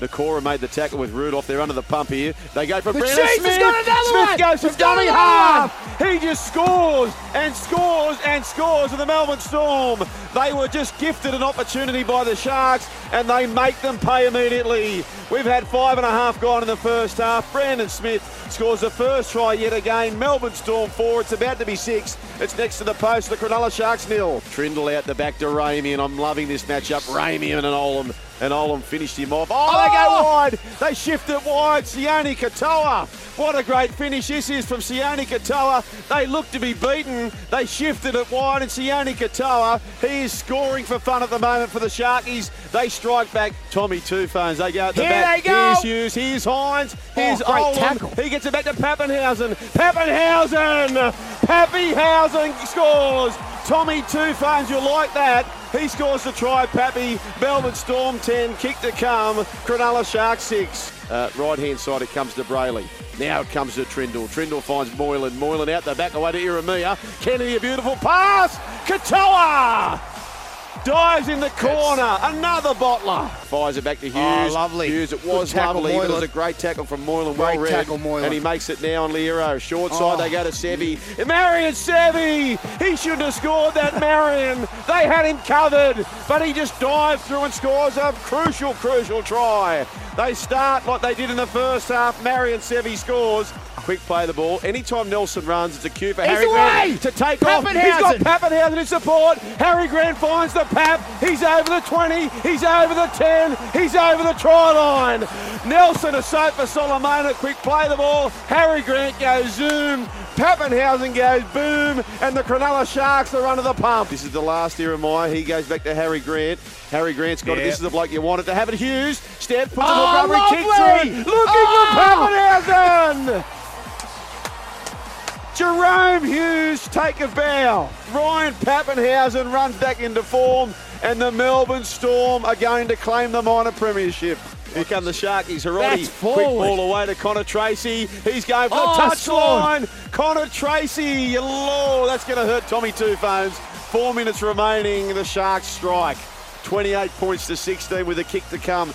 Nikora made the tackle with Rudolf. They're under the pump here. They go for But Brandon Smith. got another Smith one. goes for He's dummy half. He just scores and scores and scores for the Melbourne Storm. They were just gifted an opportunity by the Sharks and they make them pay immediately. We've had five and a half gone in the first half. Brandon Smith scores the first try yet again. Melbourne Storm four. It's about to be six. It's next to the post. The Cronulla Sharks nil. Trindall out the back to Ramien and I'm loving this matchup. Ramien and an Olam. And Olam finished him off. Oh, they go oh! wide. They shift it wide. Sione Katoa. What a great finish this is from Sione Katoa. They look to be beaten. They shifted it wide, and Sione Katoa, he is scoring for fun at the moment for the Sharkies. They strike back. Tommy Two Phones. They go at the Here back. they go. Here's Hughes. Here's Hynes. Here's oh, great Olam. He gets it back to Papenhuyzen. Papenhuyzen. Pappyhausen scores. Tommy Two Phones, you like that. He scores the try, Pappy. Melbourne Storm 10, kick to come. Cronulla Sharks 6. Uh, right hand side, it comes to Brailey. Now it comes to Trindall. Trindall finds Moylan. Moylan out the back away to Iramia. Kennedy, a beautiful pass. Katoa! Dives in the corner. Another bottler. Fires it back to Hughes. Oh, lovely. Hughes, it was lovely. but It was Moylan. a great tackle from Moylan. Great well read. tackle, Moylan. And he makes it now on Liero. Short side, Oh. they go to Seve. Marion Seve! He shouldn't have scored that, Marion. They had him covered, but he just dives through and scores a crucial, crucial try. They start like they did in the first half. Marion Seve scores. Quick play the ball. Anytime Nelson runs, it's a cue for He's Harry away! Grant to take off. He's got Papenhuyzen in support. Harry Grant finds the Pap. He's over the 20. He's over the 10. He's over the try line. Nelson Asofa-Solomona. A quick play the ball. Harry Grant goes zoom. Papenhuyzen goes boom. And the Cronulla Sharks are under the pump. This is the last Iremai. He goes back to Harry Grant. Harry Grant's got it. This is the bloke you wanted to have it. Hughes. Step, puts Oh, it up, rubber, kicks lovely! through. Looking Oh! for Papenhuyzen. Jahrome Hughes take a bow. Ryan Papenhuyzen runs back into form, and the Melbourne Storm are going to claim the minor premiership. Here come the Sharkies. That's quick ball away to Connor Tracey. He's going for Oh, the touch scored. line. Connor Tracey, Lord, that's going to hurt Tommy Two Phones. Four minutes remaining. The Sharks strike. 28 points to 16 with a kick to come.